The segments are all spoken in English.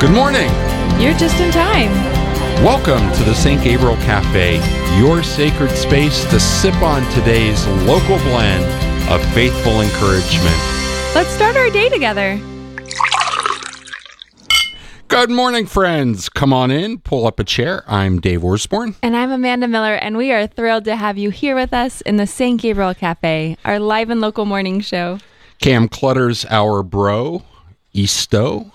Good morning. You're just in time. Welcome to the St. Gabriel Cafe, your sacred space to sip on today's local blend of faithful encouragement. Let's start our day together. Good morning, friends. Come on in, pull up a chair. I'm Dave Orsborn. And I'm Amanda Miller, and we are thrilled to have you here with us in the St. Gabriel Cafe, our live and local morning show. Cam Clutter's our bro, Easto.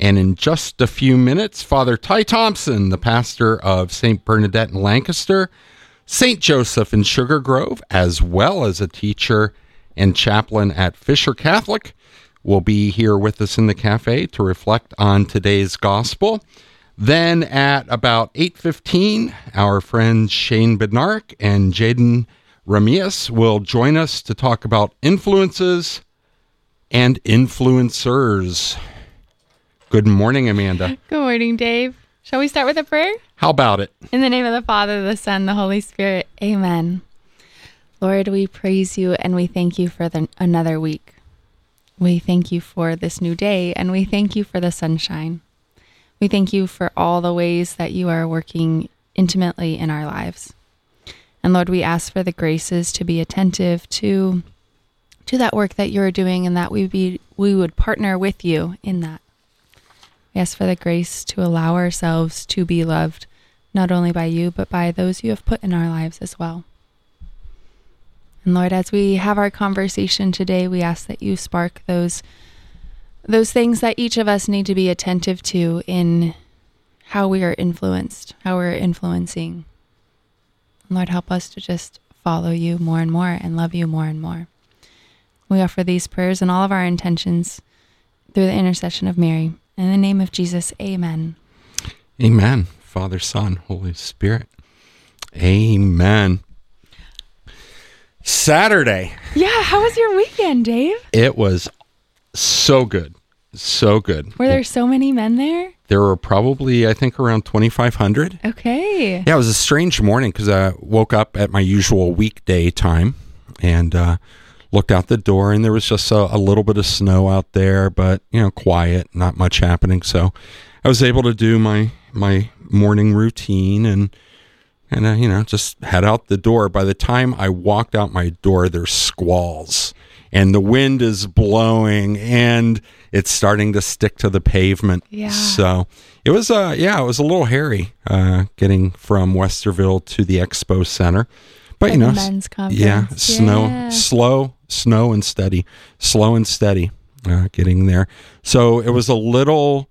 And in just a few minutes, Father Ty Tomson, the pastor of St. Bernadette in Lancaster, St. Joseph in Sugar Grove, as well as a teacher and chaplain at Fisher Catholic, will be here with us in the cafe to reflect on today's gospel. Then at about 8:15, our friends Shane Bednarek and Jayden Remias will join us to talk about influences and influencers. Good morning, Amanda. Good morning, Dave. Shall we start with a prayer? How about it? In the name of the Father, the Son, the Holy Spirit. Amen. Lord, we praise you and we thank you for the, another week. We thank you for this new day and we thank you for the sunshine. We thank you for all the ways that you are working intimately in our lives. And Lord, we ask for the graces to be attentive to to that work that you're doing and that we be we would partner with you in that. We ask for the grace to allow ourselves to be loved, not only by you, but by those you have put in our lives as well. And Lord, as we have our conversation today, we ask that you spark those those things that each of us need to be attentive to in how we are influenced, how we're influencing. Lord, help us to just follow you more and more and love you more and more. We offer these prayers and all of our intentions through the intercession of Mary. In the name of Jesus, amen. Amen. Father, Son, Holy Spirit. Amen. Saturday. Yeah, how was your weekend, Dave? It was so good. So good. Were there so many men there? There were probably, I think, around 2,500. Okay. Yeah, it was a strange morning because I woke up at my usual weekday time and uh, looked out the door, and there was just a, a, little bit of snow out there, but you know, quiet, not much happening. So I was able to do my my morning routine and and uh, you know just head out the door. By the time I walked out my door, there's squalls and the wind is blowing and it's starting to stick to the pavement. Yeah. So it was uh yeah, it was a little hairy uh getting from Westerville to the expo center. But you know, yeah, snow, slow, snow and steady, slow and steady, uh, getting there. So it was a little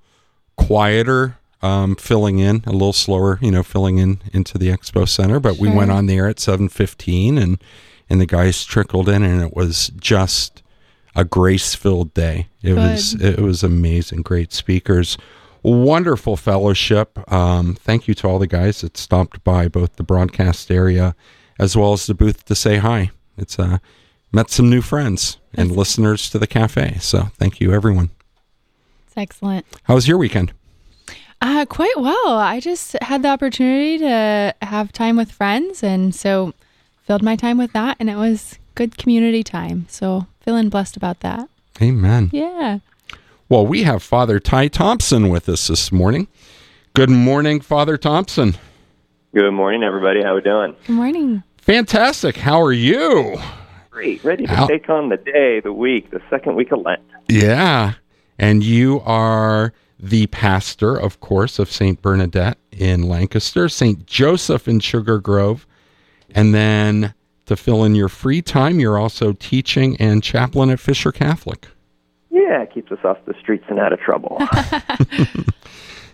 quieter, um, filling in, a little slower, you know, filling in into the expo center. But we went on there at seven fifteen, and and the guys trickled in, and it was just a grace filled day. It was it was amazing. Great speakers. Wonderful fellowship. Um, thank you to all the guys that stopped by both the broadcast area as well as the booth to say hi. It's uh, met some new friends and listeners to the cafe. So thank you, everyone. It's excellent. How was your weekend? Uh, quite well. I just had the opportunity to have time with friends, and so filled my time with that, and it was good community time. So feeling blessed about that. Amen. Yeah. Well, we have Father Ty Tomson with us this morning. Good morning, Father Tomson. Good morning, everybody. How are we doing? Good morning. Fantastic. How are you? Great. Ready to How- take on the day, the week, the second week of Lent. Yeah. And you are the pastor, of course, of St. Bernadette in Lancaster, St. Joseph in Sugar Grove. And then to fill in your free time, you're also teaching and chaplain at Fisher Catholic. Yeah, it keeps us off the streets and out of trouble.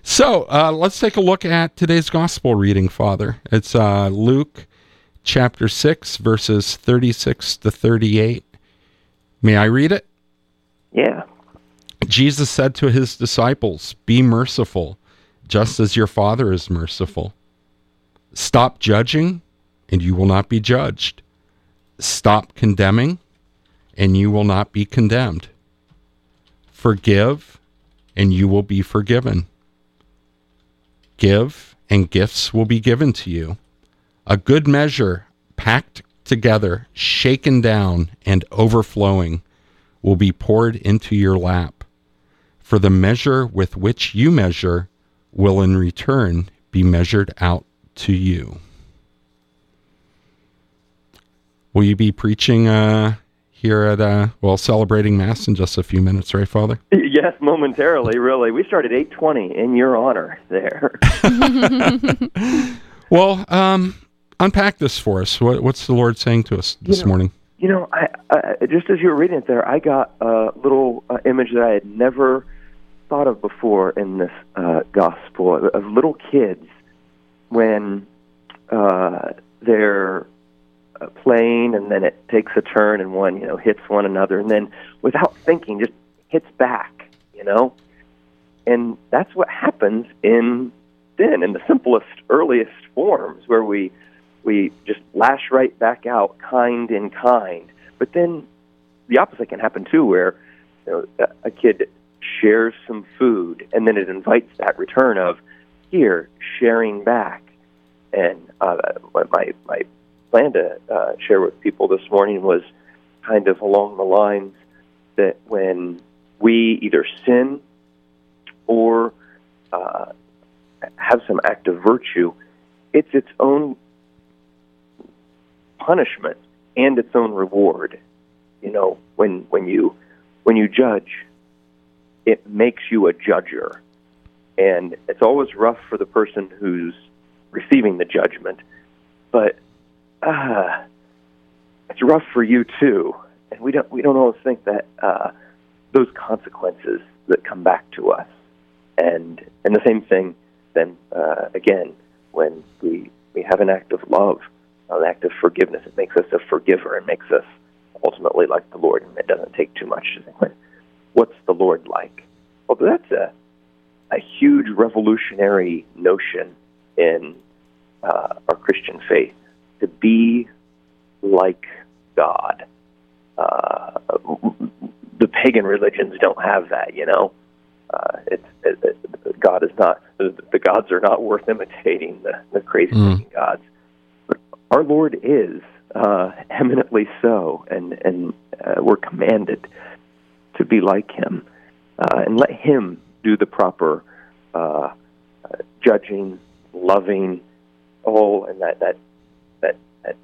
So uh, let's take a look at today's gospel reading, Father. It's uh, Luke chapter 6, verses 36 to 38. May I read it? yeah. Jesus said to his disciples, Be merciful, just as your Father is merciful. Stop judging, and you will not be judged. Stop condemning, and you will not be condemned. Forgive, and you will be forgiven. Give, and gifts will be given to you. A good measure, packed together, shaken down, and overflowing, will be poured into your lap. For the measure with which you measure will in return be measured out to you. Will you be preaching uh, here at, uh, well, celebrating Mass in just a few minutes, right, Father? Yes, momentarily, really. We started 820 in your honor there. Well, um, unpack this for us. What, what's the Lord saying to us this You know, morning? You know, I, I just as you were reading it there, I got a little uh, image that I had never thought of before in this uh, gospel of, little kids when uh, they're uh, playing, and then it takes a turn, and one you know hits one another, and then without thinking, just hits back. You know, and that's what happens in sin in the simplest, earliest forms, where we we just lash right back out, kind in kind. But then the opposite can happen too, where you know, a, kid shares some food, and then it invites that return of here sharing back. And uh, my my plan to uh, share with people this morning was kind of along the lines that when we either sin or uh, have some act of virtue, it's its own punishment and its own reward. You know, when when you when you judge, it makes you a judger, and it's always rough for the person who's receiving the judgment, but uh, it's rough for you too. And we don't we don't always think that uh, those consequences that come back to us, and and the same thing then uh, again when we we have an act of love, an act of forgiveness, it makes us a forgiver It makes us ultimately like the Lord. And it doesn't take too much to think, what's the Lord like? Well, that's a a huge revolutionary notion in uh, our Christian faith to be like God. Uh, the pagan religions don't have that, you know. Uh, it's it, it, God is not the, the gods are not worth imitating the, the crazy Mm. gods, our Lord is uh, eminently so, and and uh, we're commanded to be like Him uh, and let Him do the proper uh, judging, loving, all and that that that that,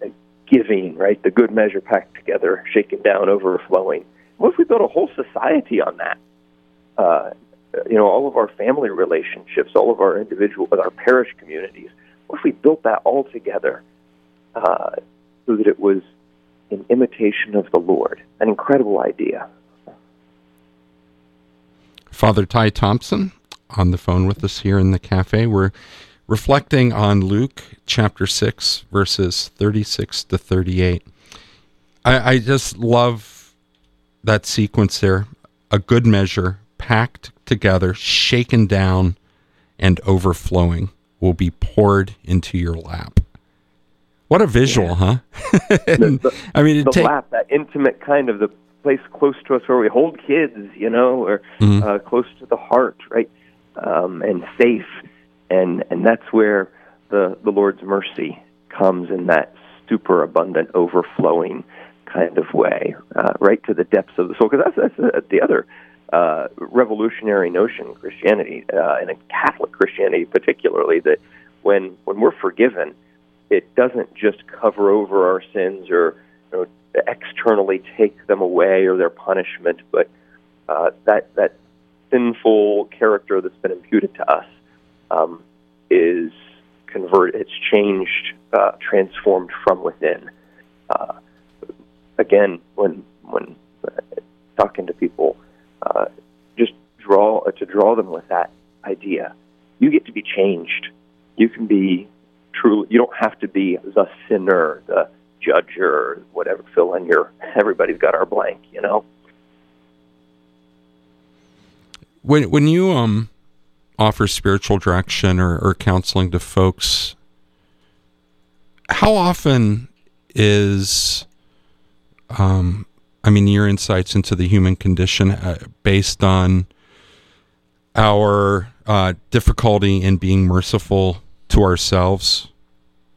that giving, right? The good measure packed together, shaken down, overflowing. What if we built a whole society on that? Uh, you know, all of our family relationships, all of our individual, our parish communities. What if we built that all together uh, so that it was an imitation of the Lord? An incredible idea. Father Ty Tomson on the phone with us here in the cafe. We're reflecting on Luke chapter 6, verses 36 to 38. I, I just love that sequence there. A good measure, packed together, shaken down, and overflowing will be poured into your lap. What a visual, huh? And, The- I mean, the take, lap, that intimate kind of the place close to us where we hold kids, you know, or Mhm. uh, close to the heart, right, um, and safe, and and that's where the the Lord's mercy comes in that super abundant, overflowing kind of way, uh, right to the depths of the soul. Because that's that's uh, the other revolutionary notion in Christianity, uh, and in Catholic Christianity particularly, that when when we're forgiven, it doesn't just cover over our sins or you know, externally take them away or their punishment, but uh, that that sinful character that's been imputed to us um, is converted. It's changed, uh, transformed from within. Uh, again, when when uh, talking to people, uh, just draw uh, to draw them with that idea. You get to be changed. You can be truly. You don't have to be the sinner, the judger, whatever. Fill in your. Everybody's got our blank, you know. when when you um offer spiritual direction or, or counseling to folks how often is um i mean your insights into the human condition uh, based on our uh, difficulty in being merciful to ourselves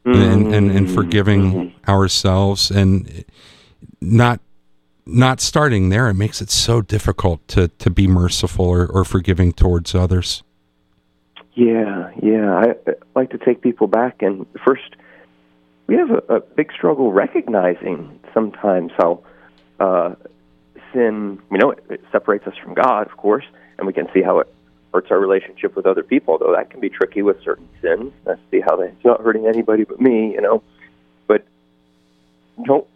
and, and, and forgiving Mhm. ourselves and not not starting there, it makes it so difficult to, to be merciful or, or forgiving towards others. Yeah, yeah. I, I like to take people back and first, we have a, a big struggle recognizing sometimes how uh, sin, you know, it, it separates us from God, of course, and we can see how it hurts our relationship with other people, though that can be tricky with certain sins. I see how they, it's not hurting anybody but me, you know. But don't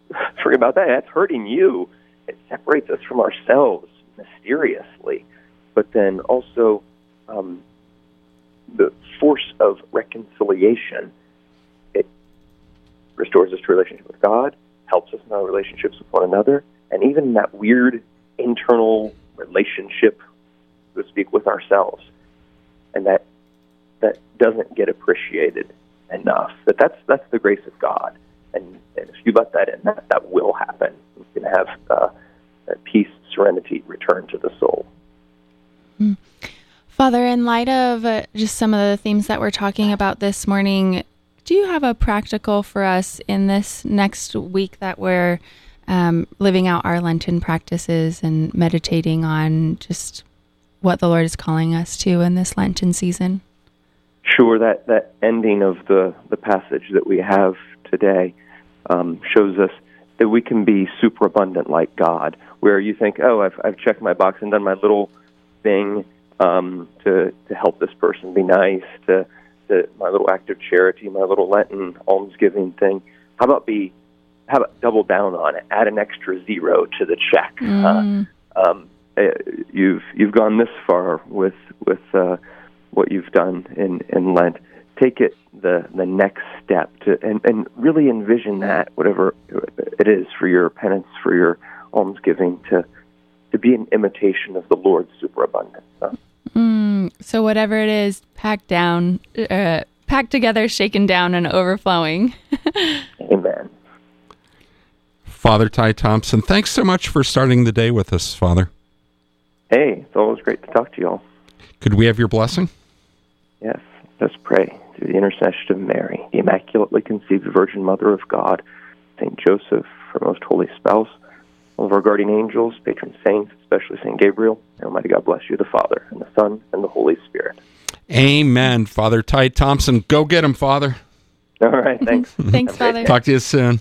forget about that. That's hurting you. It separates us from ourselves mysteriously. But then also, um, the force of reconciliation, it restores us to relationship with God, helps us in our relationships with one another, and even that weird internal relationship so to speak, with ourselves, and that that doesn't get appreciated enough. That that's that's the grace of God, and, and if you let that in, that that will happen. You can have uh, peace, serenity, return to the soul. Hmm. Father, in light of uh, just some of the themes that we're talking about this morning, do you have a practical for us in this next week that we're um, living out our Lenten practices and meditating on just what the Lord is calling us to in this Lenten season? Sure, that, that ending of the, the passage that we have today um, shows us that we can be super abundant like God, where you think, oh, I've, I've checked my box and done my little thing um, to, to help this person be nice, to, to my little act of charity, my little Lenten almsgiving thing. How about be, how about double down on it, add an extra zero to the check? Mm. Uh, um, uh, you've you've gone this far with with uh, what you've done in in Lent. Take it the the next step to and and really envision that whatever it is for your penance for your almsgiving to to be an imitation of the Lord's superabundance. Huh? Mm, so whatever it is, packed down, uh, packed together, shaken down, and overflowing. Amen. Father Ty Tomson, thanks so much for starting the day with us, Father. Hey, it's always great to talk to you all. Could we have your blessing? Yes. Let's pray. Through the intercession of Mary, the Immaculately Conceived Virgin Mother of God, St. Joseph, her most holy spouse, all of our guardian angels, patron saints, especially St. Gabriel, and Almighty God bless you, the Father, and the Son, and the Holy Spirit. Amen. Father Ty Tomson, go get him, Father. All right, thanks. thanks, Father. Talk to you soon.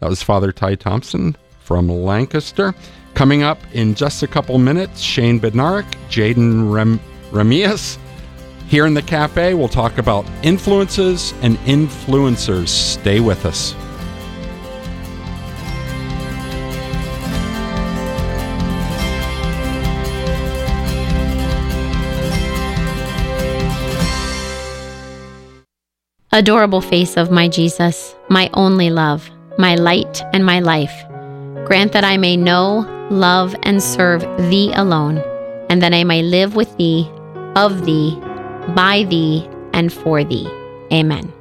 That was Father Ty Tomson from Lancaster. Coming up in just a couple minutes, Shane Bednarek, Jayden Rem-. Here in the cafe, we'll talk about influences and influencers. Stay with us. Adorable face of my Jesus, my only love, my light and my life. Grant that I may know, love, and serve Thee alone, and that I may live with Thee, of Thee, by Thee, and for Thee. Amen.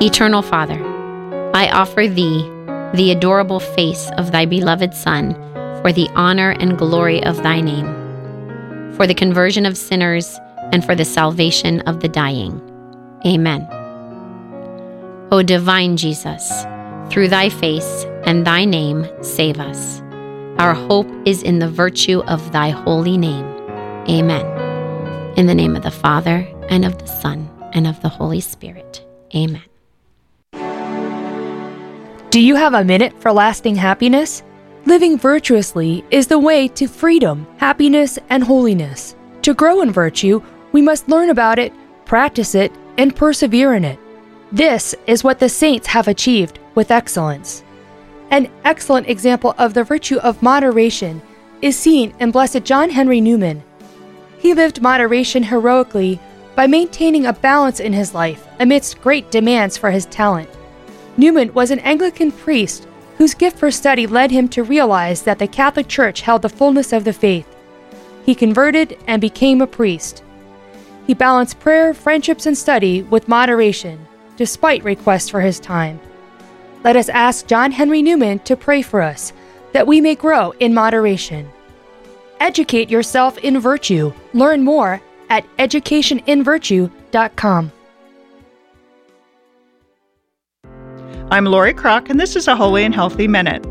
Eternal Father, I offer Thee the adorable face of Thy beloved Son for the honor and glory of Thy name, for the conversion of sinners, and for the salvation of the dying. Amen. O divine Jesus, through Thy face, and thy name save us. Our hope is in the virtue of thy holy name. Amen. In the name of the Father, and of the Son, and of the Holy Spirit. Amen. Do you have a minute for lasting happiness? Living virtuously is the way to freedom, happiness, and holiness. To grow in virtue, we must learn about it, practice it, and persevere in it. This is what the saints have achieved with excellence. An excellent example of the virtue of moderation is seen in Blessed John Henry Newman. He lived moderation heroically by maintaining a balance in his life amidst great demands for his talent. Newman was an Anglican priest whose gift for study led him to realize that the Catholic Church held the fullness of the faith. He converted and became a priest. He balanced prayer, friendships, and study with moderation, despite requests for his time let us ask John Henry Newman to pray for us that we may grow in moderation. Educate yourself in virtue. Learn more at educationinvirtue.com. I'm Lori Kroc, and this is a Holy and Healthy Minute.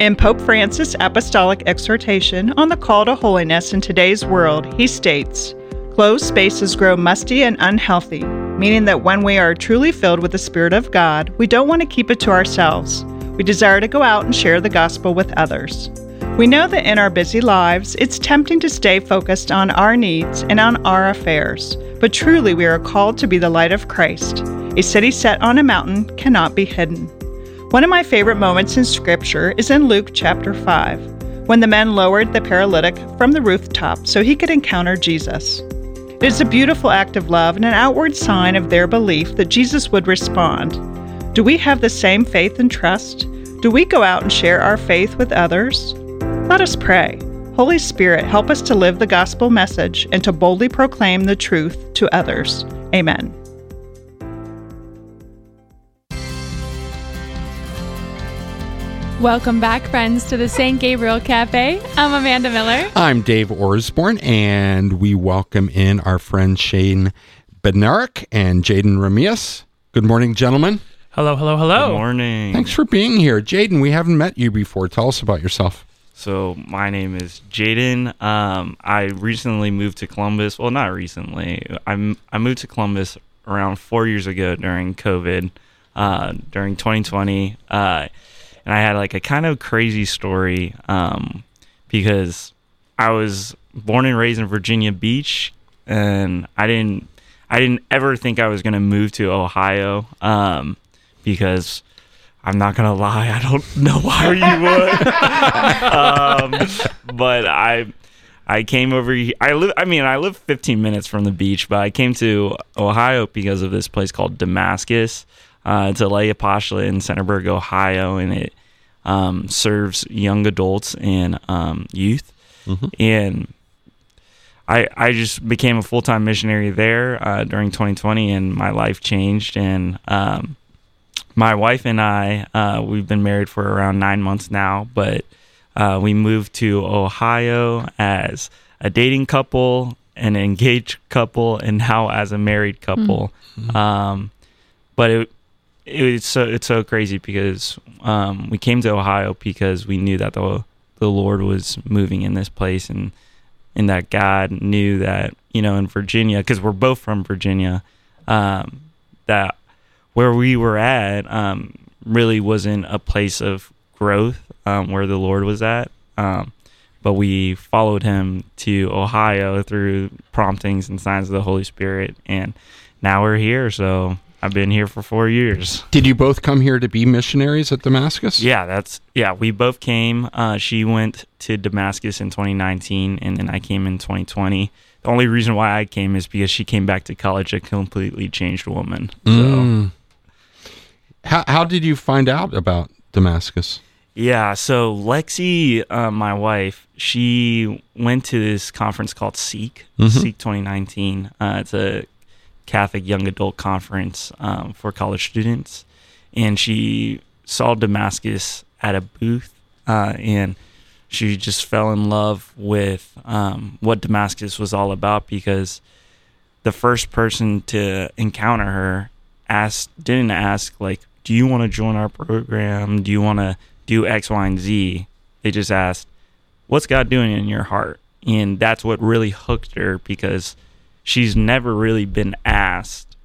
In Pope Francis' apostolic exhortation on the call to holiness in today's world, he states Closed spaces grow musty and unhealthy, meaning that when we are truly filled with the Spirit of God, we don't want to keep it to ourselves. We desire to go out and share the gospel with others. We know that in our busy lives, it's tempting to stay focused on our needs and on our affairs, but truly we are called to be the light of Christ. A city set on a mountain cannot be hidden. One of my favorite moments in Scripture is in Luke chapter 5, when the men lowered the paralytic from the rooftop so he could encounter Jesus. It is a beautiful act of love and an outward sign of their belief that Jesus would respond. Do we have the same faith and trust? Do we go out and share our faith with others? Let us pray. Holy Spirit, help us to live the gospel message and to boldly proclaim the truth to others. Amen. Welcome back, friends, to the St. Gabriel Cafe. I'm Amanda Miller. I'm Dave Osborne, and we welcome in our friend Shane Bednarek and Jayden Remias. Good morning, gentlemen. Hello, hello, hello. Good morning. Thanks for being here. Jayden, we haven't met you before. Tell us about yourself. So my name is Jayden. Um, I recently moved to Columbus. Well, not recently. I I moved to Columbus around four years ago during COVID, uh, during 2020, uh, and I had like a kind of crazy story um, because I was born and raised in Virginia Beach, and I didn't I didn't ever think I was gonna move to Ohio um, because I'm not gonna lie, I don't know why you would. um, but I I came over. I live. I mean, I live 15 minutes from the beach, but I came to Ohio because of this place called Damascus. Uh, it's a lay apostolate in Centerburg, Ohio, and it um, serves young adults and um, youth. And I I just became a full time missionary there uh, during 2020, and my life changed. And um, my wife and I, uh, we've been married for around nine months now, but uh, we moved to Ohio as a dating couple, an engaged couple, and now as a married couple. Um, but it it's so it's so crazy because um, we came to Ohio because we knew that the the Lord was moving in this place and and that God knew that you know in Virginia because we're both from Virginia um, that where we were at um, really wasn't a place of growth um, where the Lord was at. Um, but we followed him to Ohio through promptings and signs of the Holy Spirit, and now we're here. So I've been here for four years. Did you both come here to be missionaries at Damascus? Yeah, that's yeah. We both came. Uh, she went to Damascus in 2019, and then I came in 2020. The only reason why I came is because she came back to college a completely changed woman. So. Mm. How, how did you find out about Damascus? Yeah, so Lexi, uh, my wife, she went to this conference called Seek, Seek 2019. Uh, it's a Catholic young adult conference um, for college students, and she saw Damascus at a booth, uh, and she just fell in love with um, what Damascus was all about because the first person to encounter her asked didn't ask like do you want to join our program? Do you want to do x y and z? They just asked what's god doing in your heart? And that's what really hooked her because she's never really been asked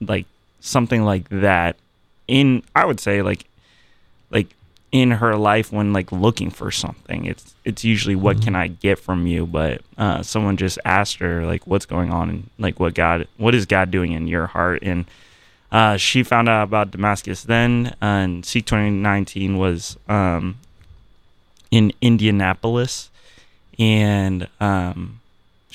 like something like that in i would say like like in her life when like looking for something. It's it's usually what can i get from you? But uh someone just asked her like what's going on and like what god what is god doing in your heart? And uh she found out about damascus then and seek 2019 was um in indianapolis. And um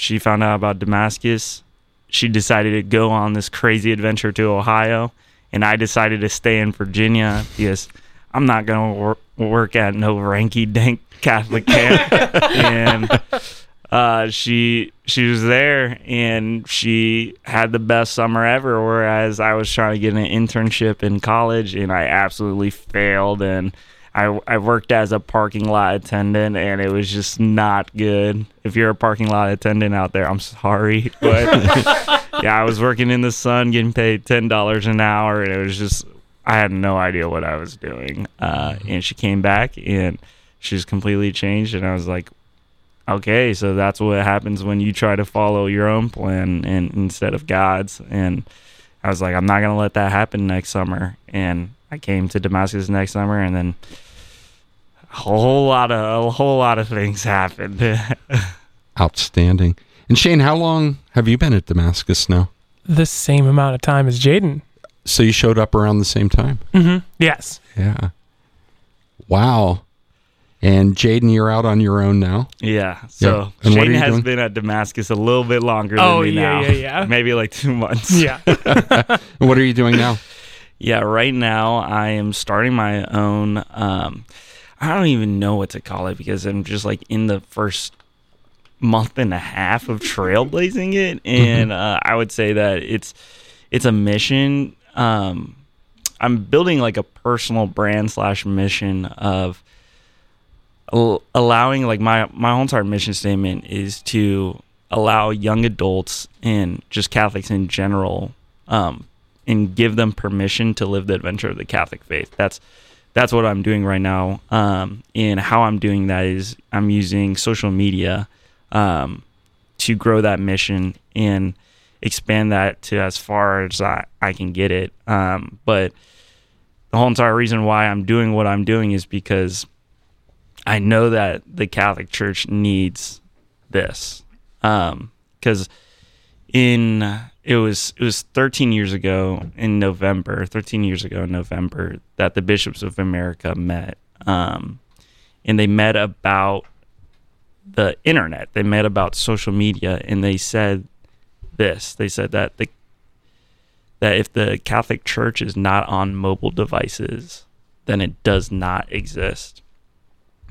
she found out about damascus she decided to go on this crazy adventure to ohio and i decided to stay in virginia because I'm not gonna wor- work at no ranky dank Catholic camp. and uh, she she was there and she had the best summer ever. Whereas I was trying to get an internship in college and I absolutely failed. And I I worked as a parking lot attendant and it was just not good. If you're a parking lot attendant out there, I'm sorry, but yeah, I was working in the sun, getting paid ten dollars an hour, and it was just I had no idea what I was doing. Uh, and she came back, and she's completely changed, and I was like, okay, so that's what happens when you try to follow your own plan and instead of God's. And I was like, I'm not gonna let that happen next summer. And I came to Damascus next summer, and then a whole lot of a whole lot of things happened. Outstanding. And Shane, how long have you been at Damascus now? The same amount of time as Jayden. So you showed up around the same time. Mm-hmm. Yes. Yeah. Wow. And Jayden, you're out on your own now. Yeah. So And Shane has doing? been at Damascus a little bit longer than Oh, me yeah, now. yeah, yeah. Maybe like two months. Yeah. What are you doing now? Yeah, right now I am starting my own. Um, I don't even know what to call it because I'm just like in the first month and a half of trailblazing it, and uh, I would say that it's it's a mission. Um, I'm building like a personal brand slash mission of al- allowing like my my whole entire mission statement is to allow young adults and just Catholics in general um, and give them permission to live the adventure of the Catholic faith. That's that's what I'm doing right now. Um, and how I'm doing that is I'm using social media um, to grow that mission and expand that to as far as I, I can get it. Um, but the whole entire reason why I'm doing what I'm doing is because I know that the Catholic Church needs this. Because in it was it was 13 years ago in November, 13 years ago in November that the bishops of America met, um, and they met about the internet. They met about social media, and they said this. They said that the that if the Catholic Church is not on mobile devices, then it does not exist.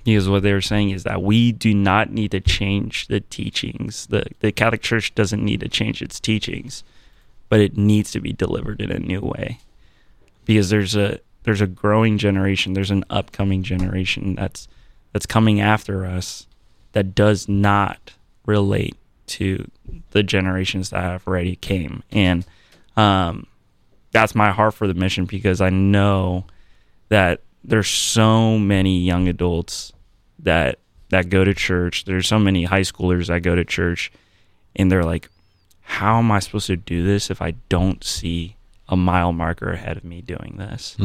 Because what they were saying is that we do not need to change the teachings. The the Catholic Church doesn't need to change its teachings, but it needs to be delivered in a new way. Because there's a there's a growing generation, there's an upcoming generation that's that's coming after us that does not relate to the generations that have already came. And um, that's my heart for the mission because I know that there's so many young adults that that go to church. There's so many high schoolers that go to church and they're like, how am I supposed to do this if I don't see a mile marker ahead of me doing this?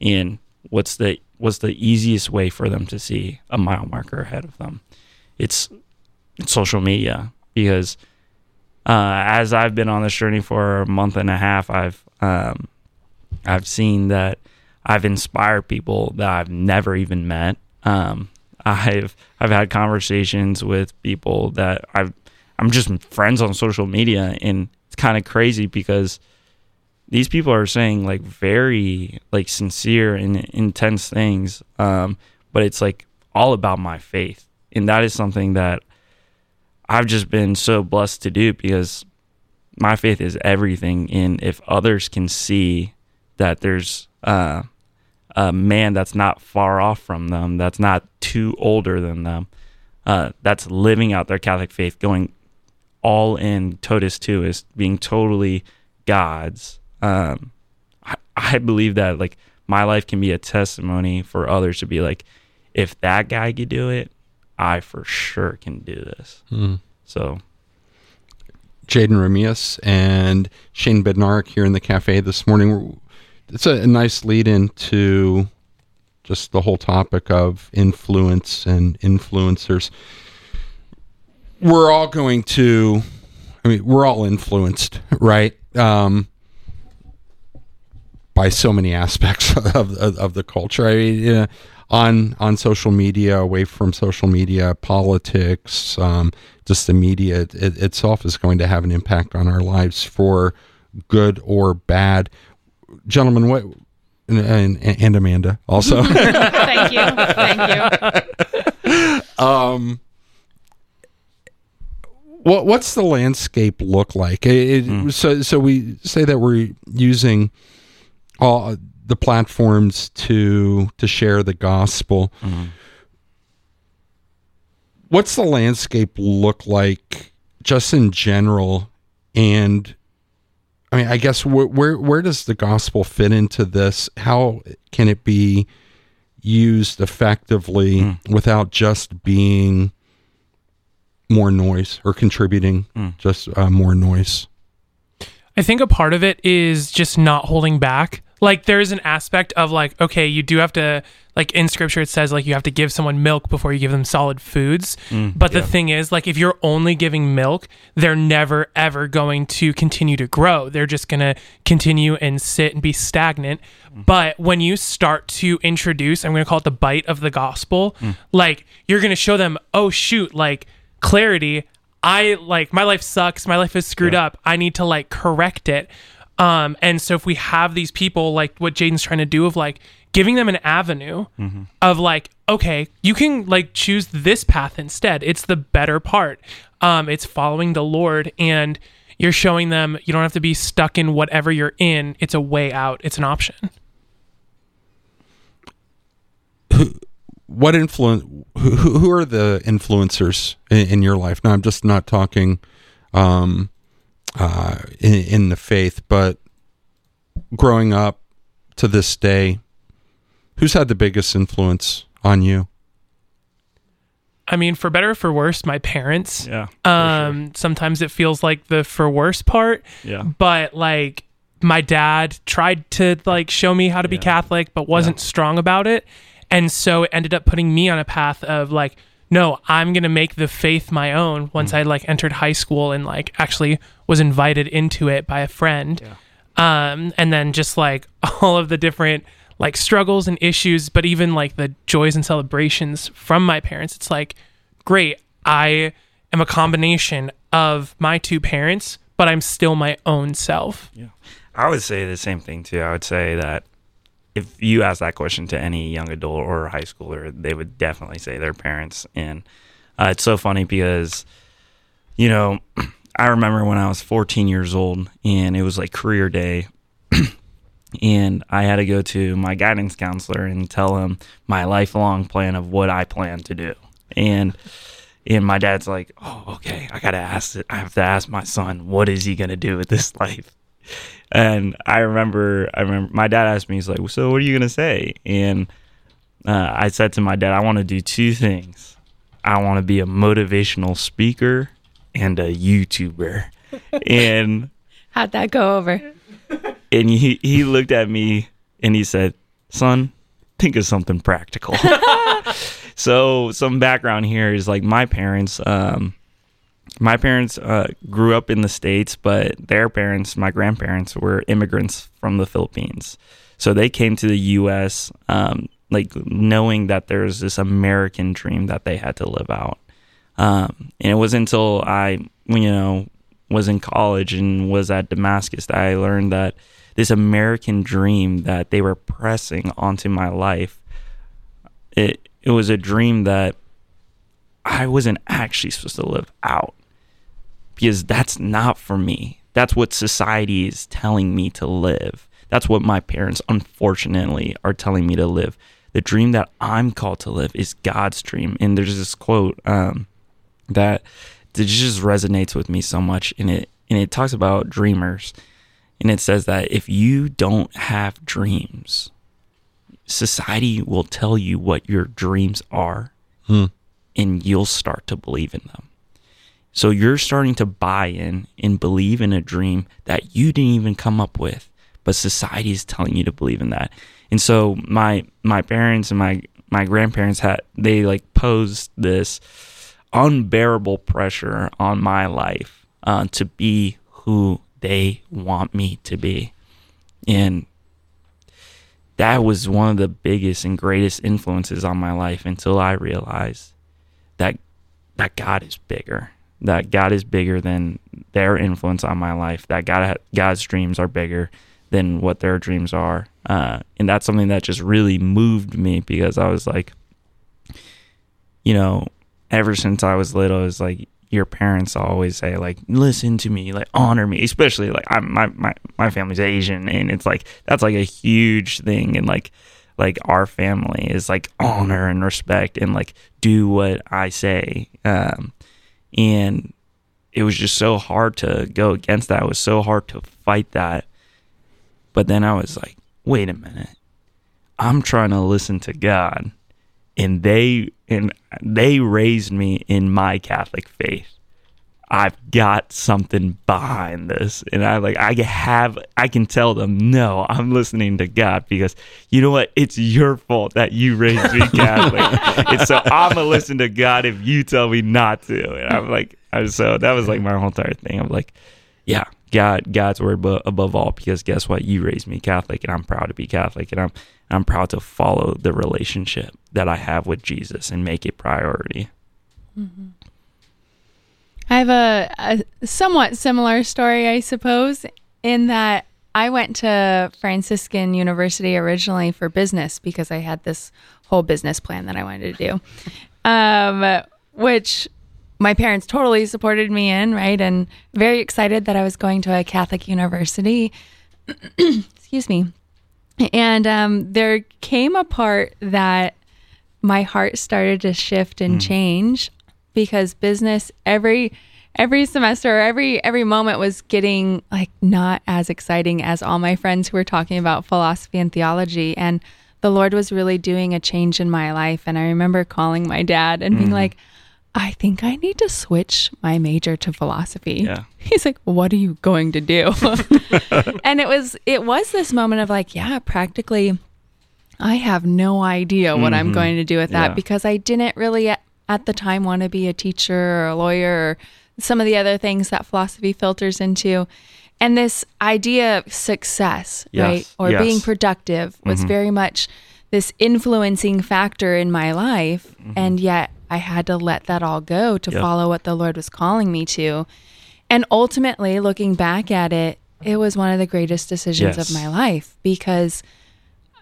And what's the what's the easiest way for them to see a mile marker ahead of them? It's, it's social media because uh, as I've been on this journey for a month and a half, I've um, I've seen that I've inspired people that I've never even met. Um, I've I've had conversations with people that I've I'm just friends on social media, and it's kind of crazy because these people are saying like very like sincere and intense things, um, but it's like all about my faith, and that is something that I've just been so blessed to do because my faith is everything. And if others can see that there's uh, a man that's not far off from them, that's not too older than them, uh, that's living out their Catholic faith, going all in totus tuus, is being totally God's. Um, I, I believe that like my life can be a testimony for others to be like, if that guy could do it, I for sure can do this. So Jayden Remias and Shane Bednarek here in the cafe this morning. It's a, a nice lead into just the whole topic of influence and influencers. We're all going to, I mean, we're all influenced, right? Um, by so many aspects of, of, of the culture. I mean, yeah, on on social media, away from social media, politics, um, just the media it, it itself is going to have an impact on our lives for good or bad. Gentlemen, what and, and, and Amanda also. Thank you. Thank you. um, what what's the landscape look like? It, it- So so we say that we're using all the platforms to to share the gospel. What's the landscape look like, just in general, and I mean, I guess where where, where does the gospel fit into this? How can it be used effectively Mm. without just being more noise or contributing Mm. just uh, more noise. I think a part of it is just not holding back. Like there's an aspect of like, okay, you do have to like in scripture it says like you have to give someone milk before you give them solid foods. Mm, but the thing is like if you're only giving milk, they're never ever going to continue to grow. They're just going to continue and sit and be stagnant. But when you start to introduce, I'm going to call it the bite of the gospel, like you're going to show them, "Oh shoot, like clarity I like my life sucks. My life is screwed up. I need to like correct it. Um, and so if we have these people like what Jayden's trying to do of like giving them an avenue of like, okay, you can like choose this path instead. It's the better part. Um, it's following the Lord and you're showing them you don't have to be stuck in whatever you're in. It's a way out. It's an option. Who, What influence? Who, who are the influencers in, in your life? Now, I'm just not talking um, uh, in, in the faith, but growing up to this day, who's had the biggest influence on you? I mean, for better or for worse, my parents. Yeah. for Um, sometimes it feels like the for worse part. Yeah. but like my dad tried to like show me how to be Catholic, but wasn't strong about it, and so it ended up putting me on a path of like, no, I'm gonna make the faith my own. Once Mm. I like entered high school and like actually was invited into it by a friend, um, and then just like all of the different like struggles and issues, but even like the joys and celebrations from my parents, it's like, great, I am a combination of my two parents, but I'm still my own self. Yeah. I would say the same thing too. I would say that if you ask that question to any young adult or high schooler, they would definitely say their parents. And uh, it's so funny because, you know, I remember when I was 14 years old and it was like career day. and I had to go to my guidance counselor and tell him my lifelong plan of what I plan to do. And and my dad's like, "Oh, okay. I gotta ask it. I have to ask my son, what is he gonna do with this life?" And I remember, I remember my dad asked me, he's like, "So what are you gonna say?" And uh, I said to my dad, "I want to do two things. I want to be a motivational speaker and a YouTuber." and How'd that go over? and he he looked at me and he said, "Son, think of something practical." so some background here is like my parents. Um, my parents uh, grew up in the states, but their parents, my grandparents, were immigrants from the Philippines. So they came to the U.S. Um, like knowing that there's this American dream that they had to live out. Um, and it was until I, you know, was in college and was at Damascus that I learned that this American dream that they were pressing onto my life, it it was a dream that I wasn't actually supposed to live out because that's not for me. That's what society is telling me to live. That's what my parents, unfortunately, are telling me to live. The dream that I'm called to live is God's dream. And there's this quote um, that just resonates with me so much, and it and it talks about dreamers, and it says that if you don't have dreams, society will tell you what your dreams are, Hmm. and you'll start to believe in them. So you're starting to buy in and believe in a dream that you didn't even come up with, but society is telling you to believe in that. And so my my parents and my my grandparents had they like posed this unbearable pressure on my life uh, to be who they want me to be, and that was one of the biggest and greatest influences on my life until I realized that that God is bigger. That God is bigger than their influence on my life. That God God's dreams are bigger than what their dreams are. Uh, and that's something that just really moved me because I was like, you know, ever since I was little, it was like your parents always say like, listen to me, like honor me, especially like I'm my my my family's Asian, and it's like that's like a huge thing, and like like our family is like honor and respect and like do what I say, um, and it was just so hard to go against that. It was so hard to fight that. But then I was like, wait a minute. I'm trying to listen to God, and they and they raised me in my Catholic faith. I've got something behind this, and I like I have I can tell them no, I'm listening to God because you know what? It's your fault that you raised me Catholic, and so I'm gonna listen to God if you tell me not to. And I'm like, I'm so that was like my whole entire thing. I'm like, yeah, God, God's word above, above all because guess what? You raised me Catholic, and I'm proud to be Catholic, and I'm I'm proud to follow the relationship that I have with Jesus and make it priority. Mm-hmm. I have a, a somewhat similar story, I suppose, in that I went to Franciscan University originally for business because I had this whole business plan that I wanted to do, um, which my parents totally supported me in, right? And very excited that I was going to a Catholic university. Excuse me. And um, there came a part that my heart started to shift and change because business every every semester every every moment was getting like not as exciting as all my friends who were talking about philosophy and theology. And the lord was really doing a change in my life. And i remember calling my dad and being mm. like i think i need to switch my major to philosophy. Yeah. he's like what are you going to do? And it was it was this moment of like yeah practically I have no idea what I'm mm-hmm. going to do with that Yeah. because I didn't really at, the time want to be a teacher or a lawyer or some of the other things that philosophy filters into. And this idea of success, Yes, right? Or yes. being productive was mm-hmm. very much this influencing factor in my life. Mm-hmm. And yet I had to let that all go to Yep. follow what the Lord was calling me to. And ultimately, looking back at it, it was one of the greatest decisions Yes. of my life because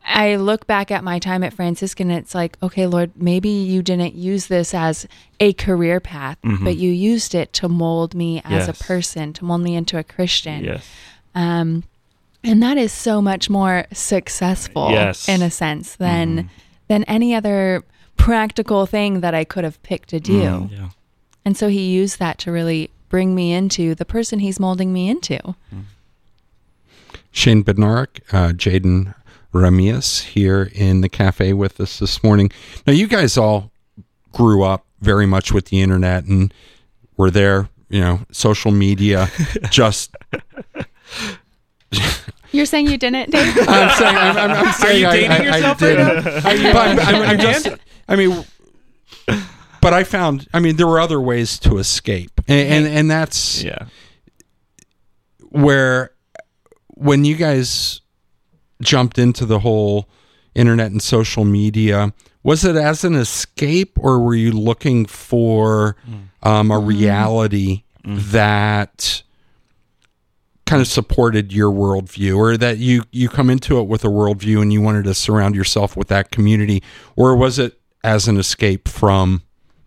I look back at my time at Franciscan and it's like, okay, Lord, maybe you didn't use this as a career path, but you used it to mold me as Mm-hmm. Yes. a person, to mold me into a Christian. Yes. Um, and that is so much more successful Yes. in a sense than than any other practical thing that I could have picked to do. Mm, yeah. And so he used that to really bring me into the person he's molding me into. Shane Bednarek, uh, Jayden Remias here in the cafe with us this morning. Now, you guys all grew up very much with the internet and were there, you know, social media just. You're saying you didn't, Dave? I'm saying, I'm, I'm, I'm saying you I- dating I, I, yourself right didn't. now? I'm, I'm, I'm just, I mean, but I found, I mean, there were other ways to escape. And, and, and that's Yeah. where when you guys jumped into the whole internet and social media. Was it as an escape or were you looking for um, a reality that kind of supported your worldview or that you you come into it with a worldview and you wanted to surround yourself with that community? Or was it as an escape from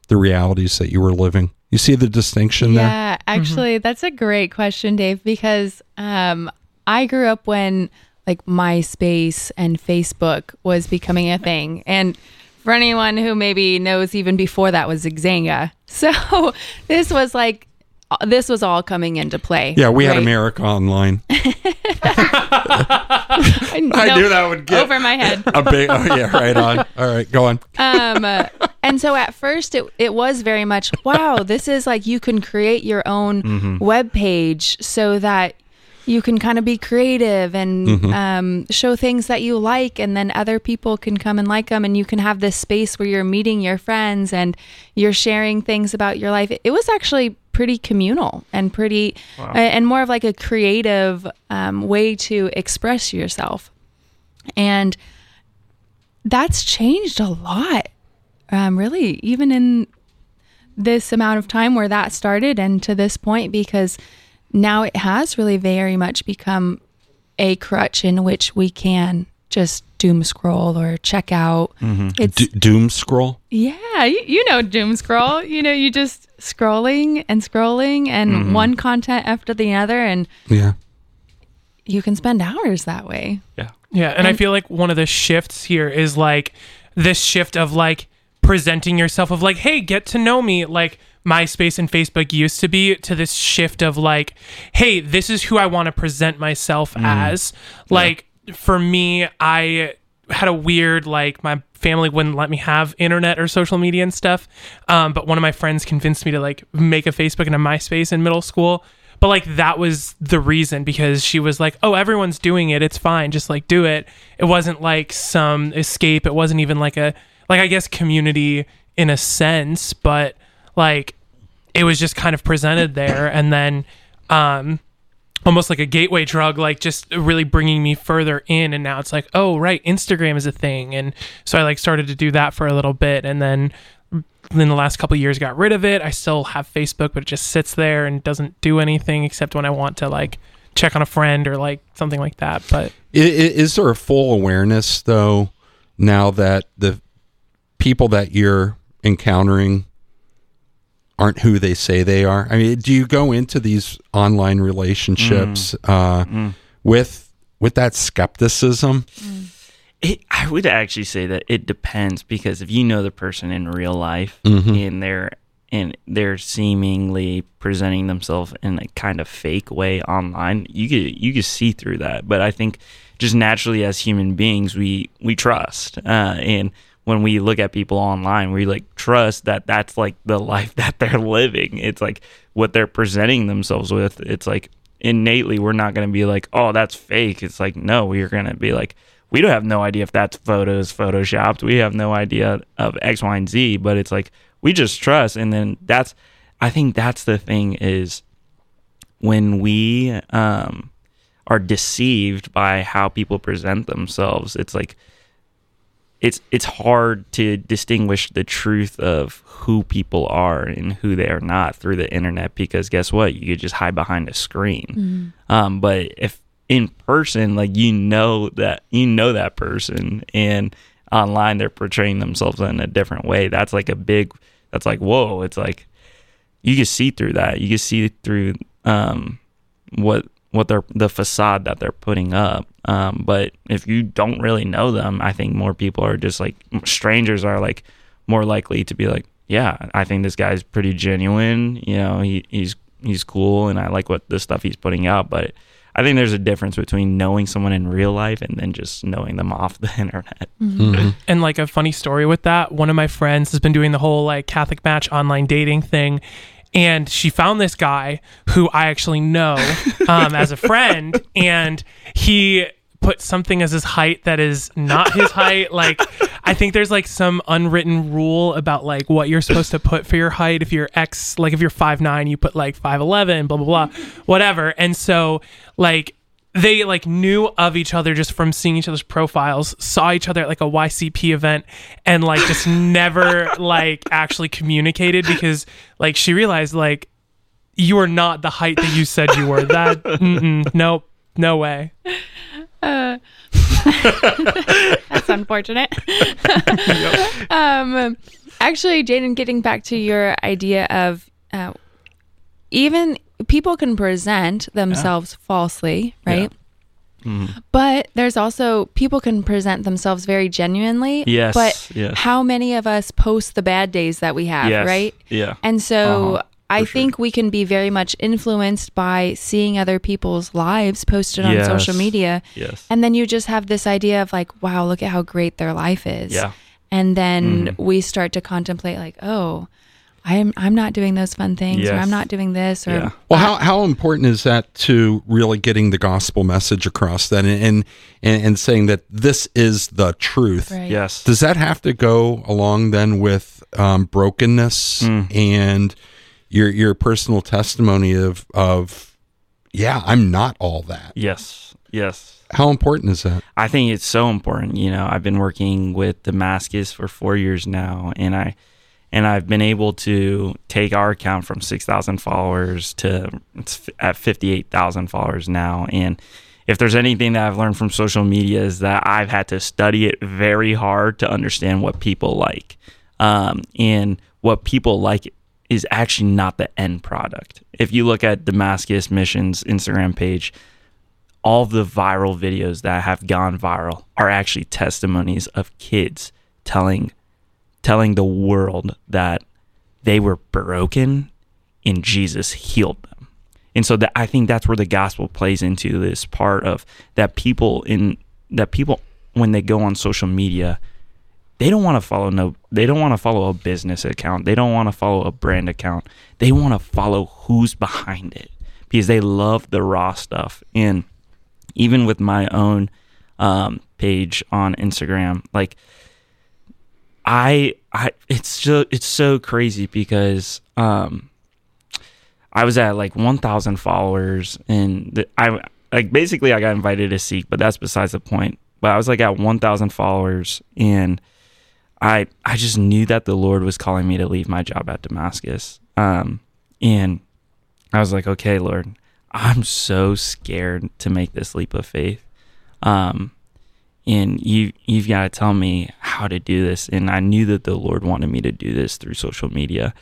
the realities that you were living? You see the distinction there? Yeah, actually, that's a great question, Dave, because um, I grew up when like MySpace and Facebook was becoming a thing. And for anyone who maybe knows, even before that was Xanga. So this was like, this was all coming into play. yeah we had america online I, I no, knew that would get over my head. a big. Oh yeah, right on. All right, go on. um uh, and so at first it, it was very much wow this is like you can create your own web page so that you can kind of be creative and um, show things that you like and then other people can come and like them and you can have this space where you're meeting your friends and you're sharing things about your life. It was actually pretty communal and pretty uh, and more of like a creative um, way to express yourself. And that's changed a lot um, really even in this amount of time where that started and to this point because now it has really very much become a crutch in which we can just doom scroll or check out mm-hmm. it's D- doom scroll. yeah you, you know doom scroll you know you just scrolling and scrolling and mm-hmm. one content after the other and Yeah. you can spend hours that way Yeah. Yeah, and I feel like one of the shifts here is like this shift of like presenting yourself of like, hey, get to know me, like MySpace and Facebook used to be, to this shift of like, hey, this is who I want to present myself as. Like for me, I had a weird like my family wouldn't let me have internet or social media and stuff. Um, but one of my friends convinced me to like make a Facebook and a MySpace in middle school. But like that was the reason because she was like, "Oh, everyone's doing it. It's fine. Just like do it." It wasn't like some escape. It wasn't even like a like I guess community in a sense, but like it was just kind of presented there and then um almost like a gateway drug like just really bringing me further in. And now it's like oh right instagram is a thing. And so i like started to do that for a little bit. And then in the last couple years got rid of it. I still have facebook but it just sits there and doesn't do anything except when i want to like check on a friend or like something like that. But Is there a full awareness though now that the people that you're encountering aren't who they say they are? I mean, do you go into these online relationships uh, with with that skepticism? It, I would actually say that it depends because if you know the person in real life Mm-hmm. and they're and they're seemingly presenting themselves in a kind of fake way online, you could you could see through that. But I think just naturally as human beings, we we trust, uh, and when we look at people online, we like trust that that's like the life that they're living. It's like what they're presenting themselves with. It's like innately we're not going to be like, oh, that's fake. It's like no, we're going to be like we don't have no idea if that's photos photoshopped. We have no idea of X, Y, and Z, but it's like we just trust. And then that's, I think that's the thing is when we um, are deceived by how people present themselves, it's like, it's it's hard to distinguish the truth of who people are and who they are not through the internet because guess what? You could just hide behind a screen. Um, but if in person like you know that you know that person and online they're portraying themselves in a different way that's like a big that's like whoa it's like you can see through that. You can see through um, what what they're the facade that they're putting up. Um, but if you don't really know them i think more people are just like strangers are like more likely to be like yeah i think this guy's pretty genuine. You know he, he's he's cool and i like what the stuff he's putting out. But i think there's a difference between knowing someone in real life and then just knowing them off the internet. And like a funny story with that, one of my friends has been doing the whole like Catholic match online dating thing. And she found this guy who I actually know um, as a friend, and he put something as his height that is not his height. Like, I think there's like some unwritten rule about like what you're supposed to put for your height. If you're X, like if you're five nine, you put like 5'11, blah, blah, blah, whatever. And so, like, they like knew of each other just from seeing each other's profiles, saw each other at like a YCP event, and like just never like actually communicated because like she realized like you are not the height that you said you were. That mm-mm, nope, no way. Uh, that's unfortunate. um, actually, Jayden, getting back to your idea of uh, even people can present themselves falsely, right? But there's also people can present themselves very genuinely. Yes, But yes. how many of us post the bad days that we have, Yes, right? yeah. And so Uh-huh, I sure. think we can be very much influenced by seeing other people's lives posted on social media. yes. And then you just have this idea of like, wow, look at how great their life is. Yeah. And then Mhm. we start to contemplate like, oh, I'm I'm not doing those fun things or I'm not doing this or Yeah. Well, how, how important is that to really getting the gospel message across then and, and, and saying that this is the truth? Right. Yes. Does that have to go along then with um, brokenness and your your personal testimony of of yeah, I'm not all that. Yes. Yes. How important is that? I think it's so important. You know, I've been working with Damascus for four years now, and I and I've been able to take our account from six thousand followers to it's at fifty eight thousand followers now. And if there's anything that I've learned from social media is that I've had to study it very hard to understand what people like, um, and what people like is actually not the end product. If you look at Damascus Missions Instagram page, all the viral videos that have gone viral are actually testimonies of kids telling telling the world that they were broken and Jesus healed them. And so that I think that's where the gospel plays into this part of that people in that people when they go on social media, they don't want to follow no they don't want to follow a business account. They don't want to follow a brand account. They want to follow who's behind it because they love the raw stuff. And even with my own um, page on Instagram, like I I it's so it's so crazy because um I was at like 1,000 followers and the, I like basically I got invited to Seek, but that's besides the point. But I was like at 1,000 followers and I I just knew that the Lord was calling me to leave my job at Damascus. Um and I was like, "Okay, Lord, I'm so scared to make this leap of faith." Um and you you've got to tell me how to do this. And i knew that the lord wanted me to do this through social media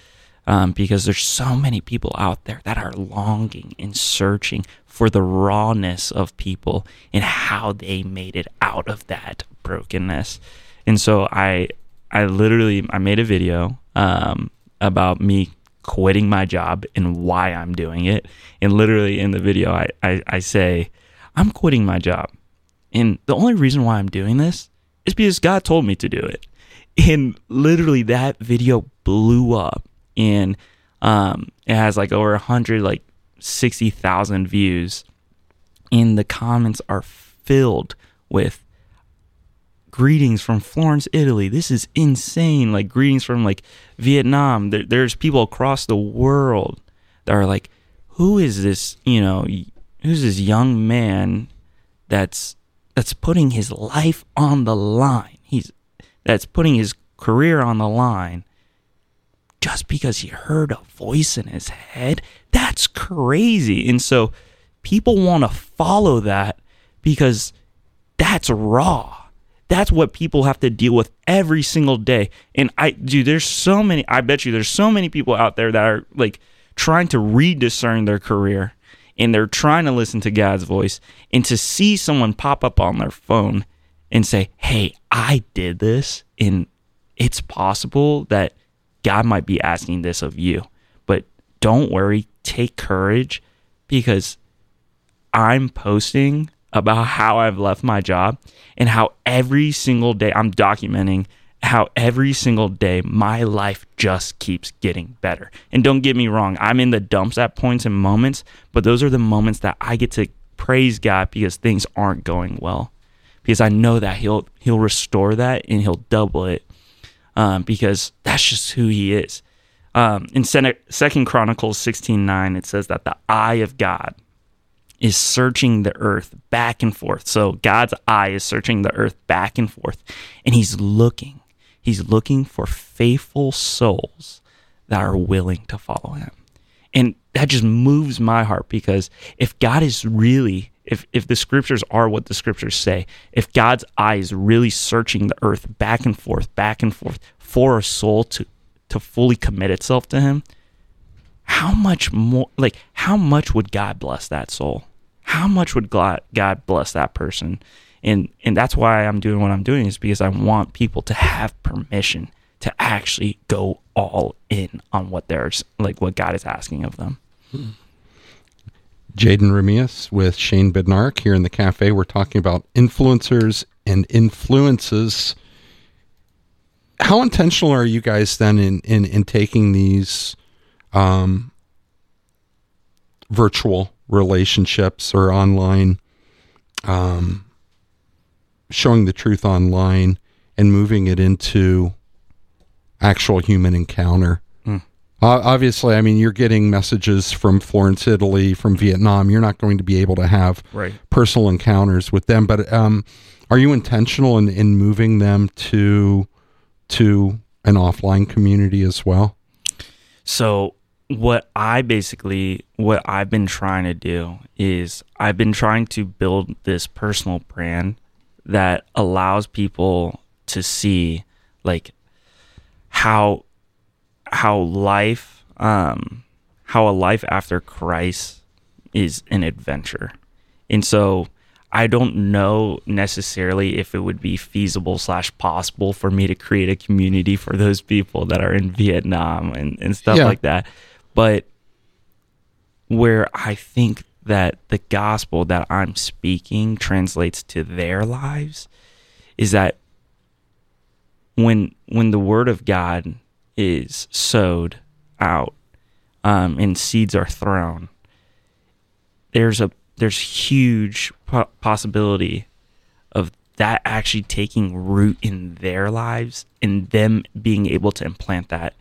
um, because there's so many people out there that are longing and searching for the rawness of people and how they made it out of that brokenness. And so i i literally i made a video um, about me quitting my job and why i'm doing it. And literally in the video i, I, I say i'm quitting my job and the only reason why I'm doing this is because God told me to do it. And literally that video blew up and um, it has like over 100 like 60,000 views and the comments are filled with greetings from Florence, Italy. This is insane. Like greetings from like Vietnam. There, there's people across the world that are like, who is this, you know, who's this young man that's that's putting his life on the line. He's that's putting his career on the line just because he heard a voice in his head. That's crazy. And so people want to follow that because that's raw. That's what people have to deal with every single day. And I dude, there's so many I bet you there's so many people out there that are like trying to rediscern their career and they're trying to listen to God's voice and to see someone pop up on their phone and say, Hey, I did this, and it's possible that God might be asking this of you. But don't worry, take courage because I'm posting about how I've left my job and how every single day I'm documenting how every single day my life just keeps getting better. And don't get me wrong, I'm in the dumps at points and moments, but those are the moments that I get to praise God because things aren't going well. Because I know that he'll he'll restore that and he'll double it. Um, because that's just who he is. Um, in Second Chronicles 16:9 it says that the eye of God is searching the earth back and forth. So God's eye is searching the earth back and forth and he's looking He's looking for faithful souls that are willing to follow him. And that just moves my heart because if God is really, if, if the scriptures are what the scriptures say, if God's eye is really searching the earth back and forth, back and forth for a soul to, to fully commit itself to him, how much more, like, how much would God bless that soul? How much would God, God bless that person? And and that's why I'm doing what I'm doing is because I want people to have permission to actually go all in on what there's like what God is asking of them. Jayden Remias with Shane Bednarek here in the cafe. We're talking about influencers and influences. How intentional are you guys then in in, in taking these um, virtual relationships or online um, showing the truth online and moving it into actual human encounter. Mm. Uh, obviously, I mean, you're getting messages from Florence, Italy, from Vietnam. You're not going to be able to have right. personal encounters with them, but um, are you intentional in, in moving them to to an offline community as well? So what I basically what I've been trying to do is I've been trying to build this personal brand that allows people to see like how how life um how a life after Christ is an adventure. And so I don't know necessarily if it would be feasible slash possible for me to create a community for those people that are in Vietnam and, and stuff yeah. like that. But where I think that the gospel that I'm speaking translates to their lives is that when when the word of God is sowed out um, and seeds are thrown, there's a there's huge po- possibility of that actually taking root in their lives and them being able to implant that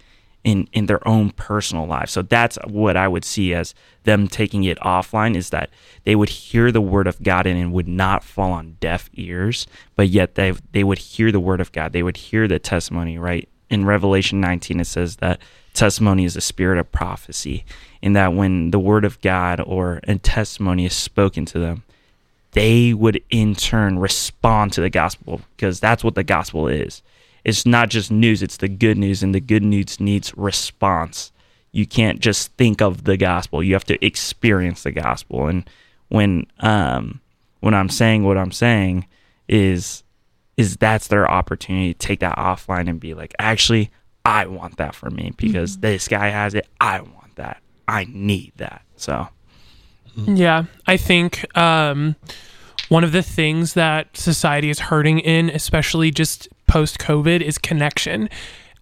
in in their own personal lives. So that's what I would see as them taking it offline is that they would hear the word of God and it would not fall on deaf ears, but yet they they would hear the word of God. They would hear the testimony, right? In Revelation 19 it says that testimony is the spirit of prophecy, in that when the word of God or a testimony is spoken to them, they would in turn respond to the gospel because that's what the gospel is. It's not just news, it's the good news, and the good news needs response. You can't just think of the gospel, you have to experience the gospel. And when um when I'm saying what I'm saying is is that's their opportunity to take that offline and be like, actually, I want that for me because this guy has it. I want that. I need that. So Yeah, I think um, one of the things that society is hurting in, especially just post COVID, is connection.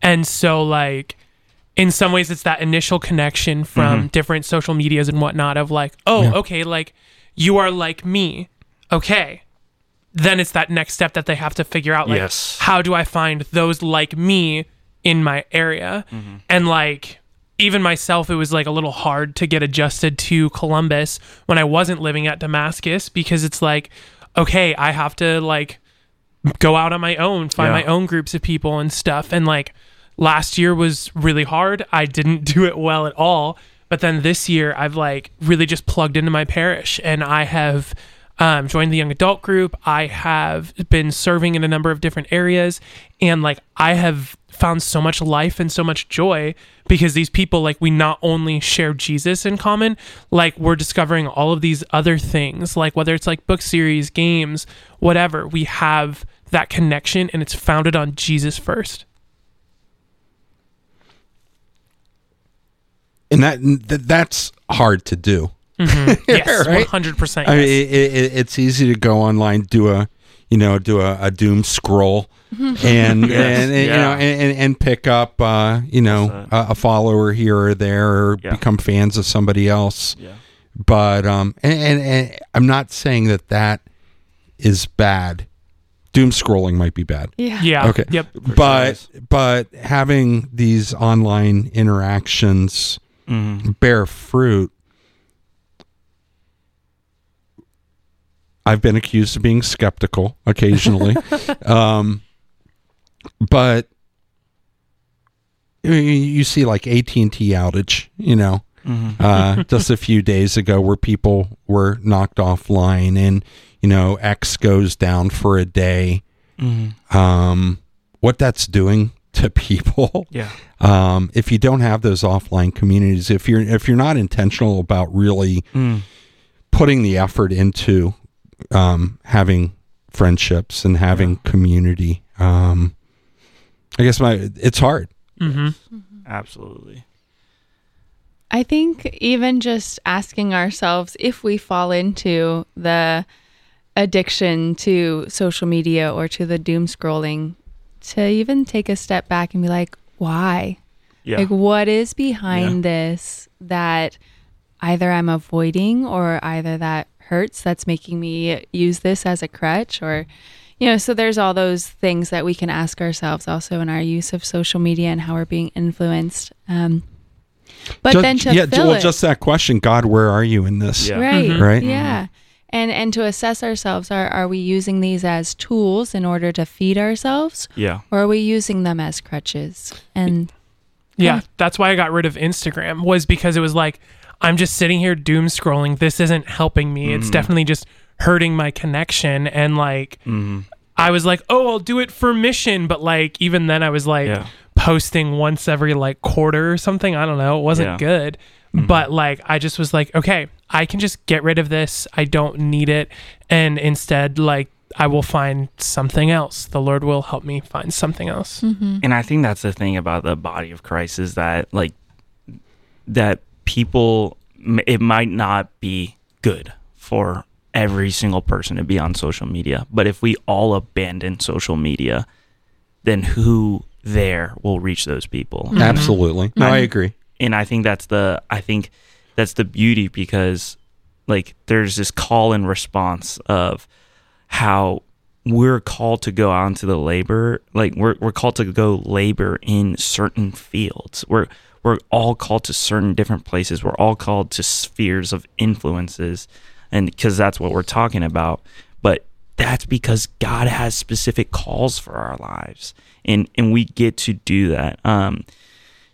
And so, like, in some ways, it's that initial connection from mm-hmm. different social medias and whatnot of like, oh, okay, like you are like me. Okay. Then it's that next step that they have to figure out, like, Yes. how do I find those like me in my area? Mm-hmm. And like, even myself, it was like a little hard to get adjusted to Columbus when I wasn't living at Damascus because it's like, okay, I have to like go out on my own, find Yeah. my own groups of people and stuff. And like last year was really hard. I didn't do it well at all. But then this year, I've like really just plugged into my parish and I have um, joined the young adult group. I have been serving in a number of different areas. And like I have found so much life and so much joy because these people, like, we not only share Jesus in common, like, we're discovering all of these other things, like whether it's like book series, games, whatever, we have that connection and it's founded on Jesus first. and that th- that's hard to do. Mm-hmm. Yes, Right? 100%. I mean, it, it, it's easy to go online, do a you know, do a, a doom scroll, and and, and, you know, and, and- and pick up uh, you know a, a follower here or there, or Yeah. become fans of somebody else. yeah. But um, and, and, and I'm not saying that that is bad. Doom scrolling might be bad. Yeah. yeah. Okay. Yep. but but having these online interactions hmm bear fruit i've been accused of being skeptical occasionally. Um but you, see like AT&T outage you know? Uh, just a few days ago where people were knocked offline and you know X goes down for a day. Um what that's doing to people Yeah. um, if you don't have those offline communities, if you're if you're not intentional about really Mm. putting the effort into um, having friendships and having community, um, I guess my it's hard. Mm-hmm. Absolutely. I think even just asking ourselves if we fall into the addiction to social media or to the doom scrolling, to even take a step back and be like, why? Yeah. Like, what is behind this that either I'm avoiding or either that hurts that's making me use this as a crutch or, you know, so there's all those things that we can ask ourselves also in our use of social media and how we're being influenced. Um, but Ju- then to yeah, fill well, it, just that question, God, where are you in this? Yeah. right, Mhm. Right? yeah. And and to assess ourselves, are are we using these as tools in order to feed ourselves, Yeah. or are we using them as crutches? And Yeah, Yeah. that's why I got rid of Instagram was because it was like I'm just sitting here doom scrolling. This isn't helping me. It's mm-hmm. definitely just hurting my connection and like hmm I was like, "Oh, I'll do it for mission," but like even then I was like Yeah. posting once every like quarter or something. I don't know. It wasn't Yeah. good. Mm-hmm. But like I just was like, "Okay, I can just get rid of this. I don't need it." And instead like I will find something else. The Lord will help me find something else. Mm-hmm. And I think that's the thing about the body of Christ is that like that people it might not be good for every single person to be on social media. But if we all abandon social media, then who there will reach those people? Mm-hmm. Absolutely. No, I agree. and I think that's the I think that's the beauty because like there's this call and response of how we're called to go out into the labor like we're we're called to go labor in certain fields. We're we're all called to certain different places. We're all called to spheres of influences and because that's what we're talking about. But that's because God has specific calls for our lives. And and we get to do that. Um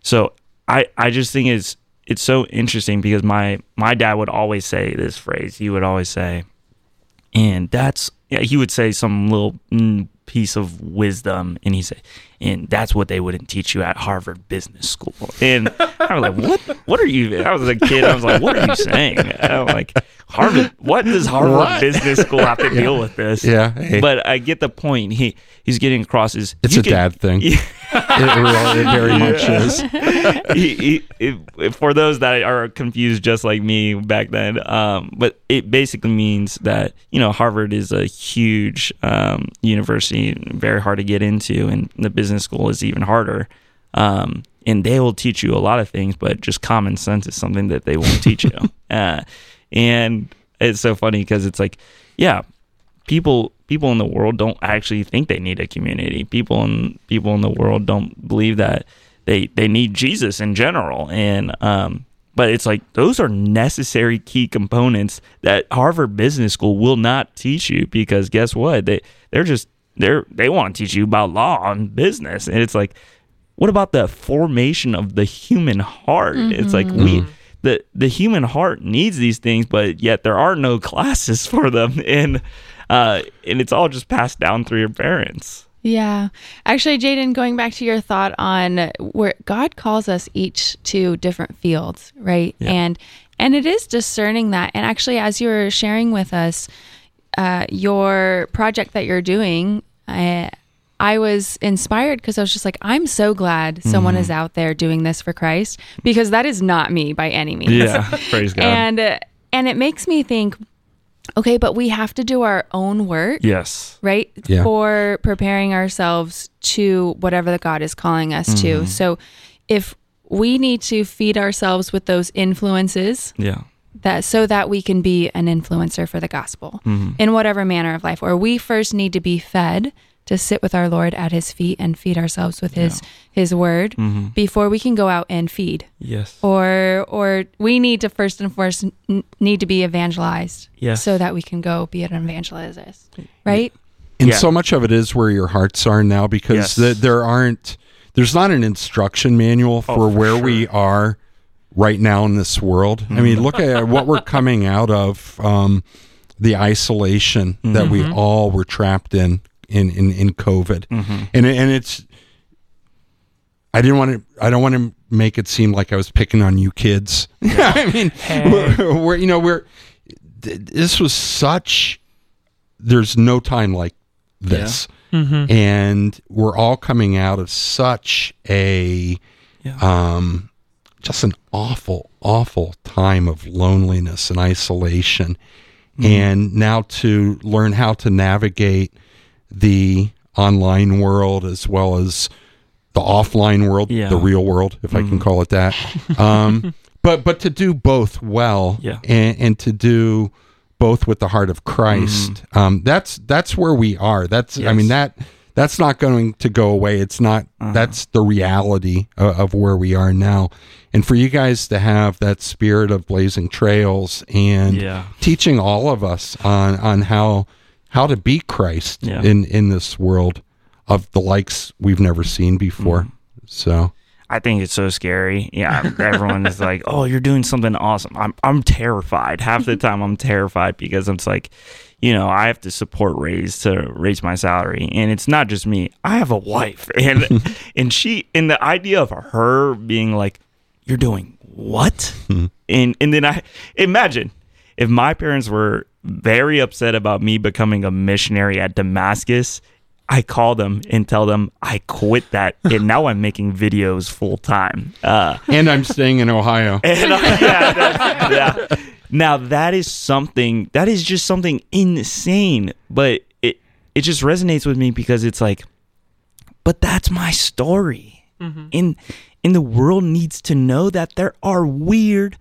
so I I just think it's it's so interesting because my my dad would always say this phrase. He would always say, and that's yeah, he would say some little piece of wisdom, and he said, and that's what they wouldn't teach you at Harvard Business School. And I was like, what? What are you? I was a kid. I was like, what are you saying? I'm like, Harvard. What does Harvard What? Business School have to deal with this? Yeah, hey. But I get the point. He he's getting across is It's a can- dad thing. Yeah. It, really, it very much is. he, he, it, for those that are confused, just like me back then, um, but it basically means that you know Harvard is a huge um, university, very hard to get into, and the business school is even harder. Um, and they will teach you a lot of things, but just common sense is something that they won't teach you. Uh, and it's so funny because it's like, yeah, people people in the world don't actually think they need a community. People in people in the world don't believe that they they need Jesus in general. And um but it's like those are necessary key components that Harvard Business School will not teach you because guess what? They they're just they're they want to teach you about law and business. And it's like what about the formation of the human heart? It's like we the the human heart needs these things, but yet there are no classes for them, and uh, and it's all just passed down through your parents. Yeah. Actually, Jayden, going back to your thought on where God calls us each to different fields, right? And and it is discerning that. And actually, as you were sharing with us uh, your project that you're doing, I, I was inspired because I was just like, I'm so glad someone Mm-hmm. is out there doing this for Christ because that is not me by any means. Yeah, praise God. and uh, and it makes me think, okay, but we have to do our own work yes, right? Yeah. For preparing ourselves to whatever the God is calling us Mm-hmm. to. So if we need to feed ourselves with those influences yeah, that so that we can be an influencer for the gospel Mm-hmm. in whatever manner of life or we first need to be fed to sit with our Lord at his feet and feed ourselves with his his word Mm-hmm. before we can go out and feed yes, or or we need to first and foremost n- need to be evangelized Yes. so that we can go be an evangelist right And Yeah. so much of it is where your hearts are now because Yes. the, there aren't, there's not an instruction manual for, Oh, for where sure. we are right now in this world. I mean, look at what we're coming out of, um, the isolation that we all were trapped in, in, in, in COVID. Mm-hmm. And, it- and it's, I didn't want to, I don't want to make it seem like I was picking on you kids. I mean, we're, we're, you know, we're, th- this was such, there's no time like this. Mm-hmm. And we're all coming out of such a Yeah. um just an awful awful time of loneliness and isolation. Mm-hmm. And now to learn how to navigate the online world as well as the offline world Yeah. the real world if i can call it that um but but to do both well Yeah. and, and to do both with the heart of Christ. Um, that's that's where we are. That's I mean that that's not going to go away. It's not. That's the reality of, of where we are now. And for you guys to have that spirit of blazing trails and Yeah. teaching all of us on on how how to be Christ Yeah. in in this world of the likes we've never seen before. Mm-hmm. So I think it's so scary. Yeah, everyone is like, "Oh, you're doing something awesome." I'm I'm terrified. Half the time, I'm terrified because it's like, you know, I have to support raise to raise my salary, and it's not just me. I have a wife, and and she, and the idea of her being like, "You're doing what?" Hmm. and and then I imagine if my parents were very upset about me becoming a missionary at Damascus. I call them and tell them I quit that, and now I'm making videos full time. Uh, and I'm staying in Ohio. and I, yeah, yeah. now that is something that is just something insane, but it it just resonates with me because it's like, but that's my story. In in the world needs to know that there are weird,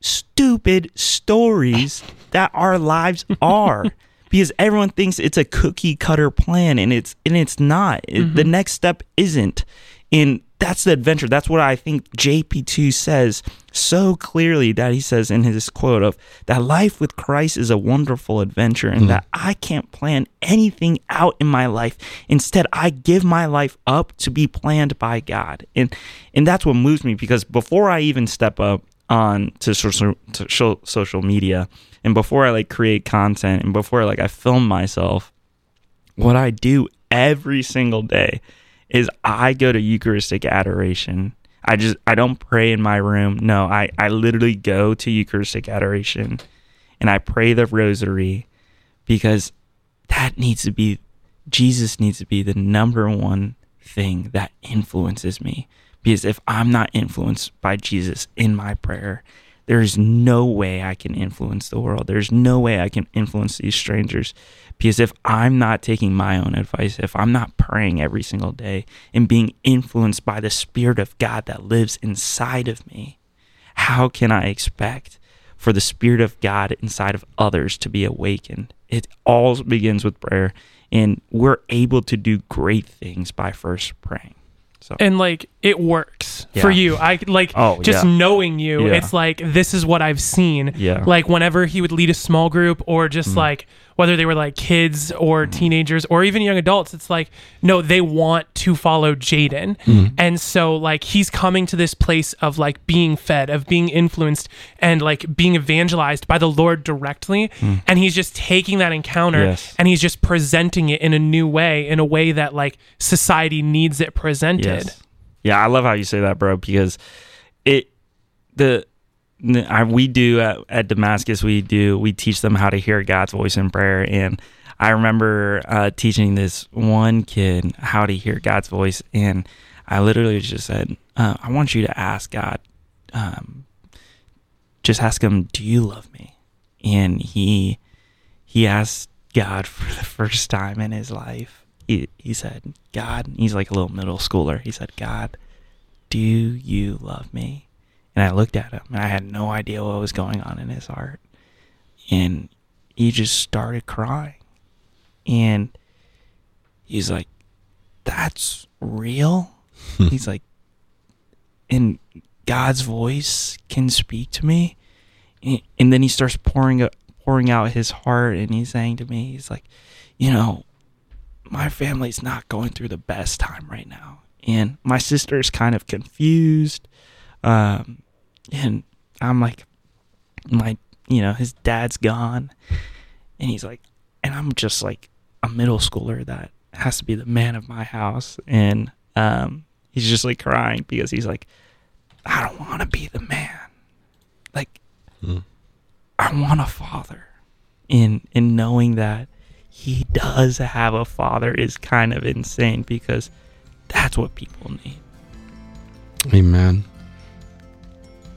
stupid stories that our lives are. Because everyone thinks it's a cookie cutter plan and it's and it's not. It- the mm-hmm. next step isn't. And that's the adventure. That's what I think JP2 says so clearly that he says in his quote of that life with Christ is a wonderful adventure and mm. that I can't plan anything out in my life. Instead, I give my life up to be planned by God. And and that's what moves me because before I even step up on to social to social media and before I like create content and before like I film myself, what I do every single day is I go to Eucharistic adoration. I just I don't pray in my room. No, I I literally go to Eucharistic adoration and I pray the rosary because that needs to be Jesus needs to be the number one thing that influences me. Because if I'm not influenced by Jesus in my prayer, there's no way I can influence the world. There's no way I can influence these strangers. Because if I'm not taking my own advice, if I'm not praying every single day and being influenced by the Spirit of God that lives inside of me, how can I expect for the Spirit of God inside of others to be awakened? It all begins with prayer, and we're able to do great things by first praying. So, and like it works Yeah. for you i like Oh, just yeah. knowing you Yeah. it's like this is what i've seen Yeah. Mm. like whenever he would lead a small group or just like whether they were like kids or teenagers or even young adults it's like no they want to follow jayden Mm. and so like he's coming to this place of like being fed of being influenced and like being evangelized by the lord directly and he's just taking that encounter. Yes. and he's just presenting it in a new way in a way that like society needs it presented Yes. Yeah, I love how you say that, bro, because it the I, we do at, at Damascus we do we teach them how to hear God's voice in prayer and I remember uh, teaching this one kid how to hear God's voice and I literally just said uh, I want you to ask God um, just ask him do you love me and he he asked God for the first time in his life. He, he said, God, he's like a little middle schooler. He said, God, do you love me? And I looked at him and I had no idea what was going on in his heart. And he just started crying. And he's like, That's real? he's like, And God's voice can speak to me? And- then he starts pouring pouring out his heart and he's saying to me, He's like, You know, my family's not going through the best time right now. And my sister's kind of confused. Um, and I'm like, my, you know, his dad's gone. And he's like, and I'm just like a middle schooler that has to be the man of my house. And um, he's just like crying because he's like, I don't want to be the man. Like, I want a father. And, and knowing that he does have a father is kind of insane because that's what people need. Amen.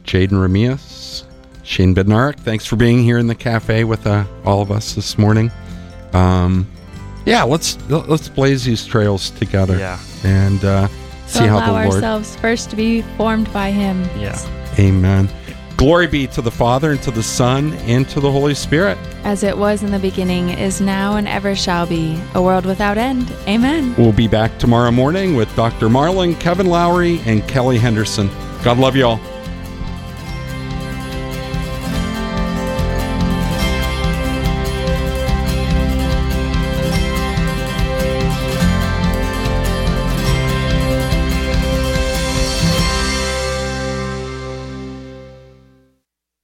Jayden Remias, Shane Bednarek, thanks for being here in the cafe with uh, all of us this morning. Um, yeah, let's let's blaze these trails together Yeah. and uh, see how the Lord. ourselves first to be formed by Him. Yeah. Amen. Glory be to the Father and to the Son and to the Holy Spirit. As it was in the beginning, is now, and ever shall be, a world without end. Amen. We'll be back tomorrow morning with Dr. Marlon, Kevin Lowry, and Kelly Henderson. God love you all.